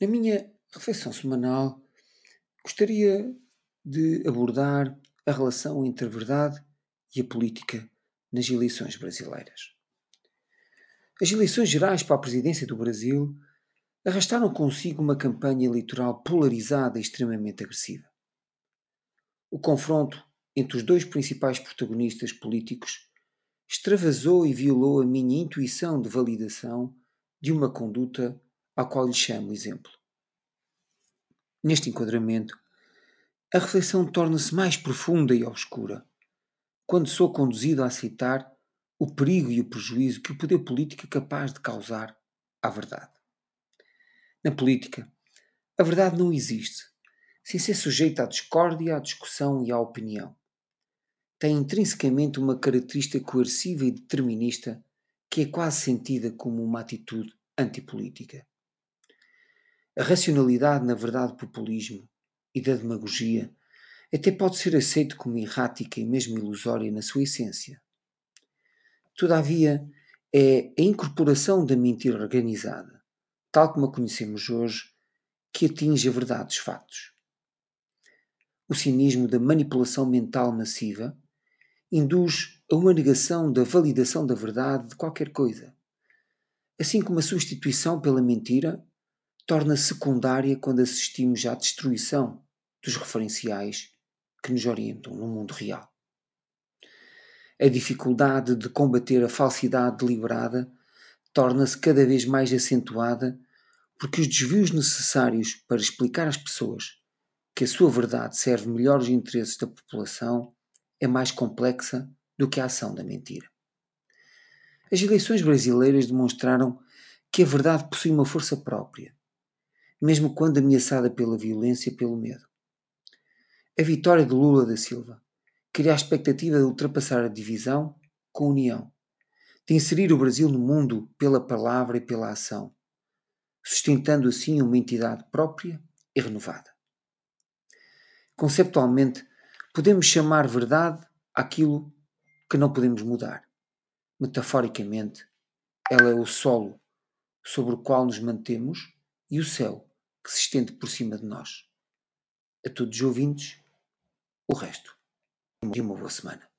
Na minha reflexão semanal, gostaria de abordar a relação entre a verdade e a política nas eleições brasileiras. As eleições gerais para a presidência do Brasil arrastaram consigo uma campanha eleitoral polarizada e extremamente agressiva. O confronto entre os dois principais protagonistas políticos extravasou e violou a minha intuição de validação de uma conduta à qual lhe chamo exemplo. Neste enquadramento, a reflexão torna-se mais profunda e obscura quando sou conduzido a aceitar o perigo e o prejuízo que o poder político é capaz de causar à verdade. Na política, a verdade não existe, sem ser sujeita à discórdia, à discussão e à opinião. Tem intrinsecamente uma característica coerciva e determinista que é quase sentida como uma atitude antipolítica. A racionalidade, na verdade, populismo e da demagogia até pode ser aceito como errática e mesmo ilusória na sua essência. Todavia, é a incorporação da mentira organizada, tal como a conhecemos hoje, que atinge a verdade dos fatos. O cinismo da manipulação mental massiva induz a uma negação da validação da verdade de qualquer coisa, assim como a substituição pela mentira torna secundária quando assistimos à destruição dos referenciais que nos orientam no mundo real. A dificuldade de combater a falsidade deliberada torna-se cada vez mais acentuada porque os desvios necessários para explicar às pessoas que a sua verdade serve melhor os interesses da população é mais complexa do que a ação da mentira. As eleições brasileiras demonstraram que a verdade possui uma força própria, mesmo quando ameaçada pela violência e pelo medo. A vitória de Lula da Silva cria a expectativa de ultrapassar a divisão com a união, de inserir o Brasil no mundo pela palavra e pela ação, sustentando assim uma entidade própria e renovada. Conceptualmente, podemos chamar verdade aquilo que não podemos mudar. Metaforicamente, ela é o solo sobre o qual nos mantemos e o céu que se estende por cima de nós. A todos os ouvintes, o resto de uma boa semana.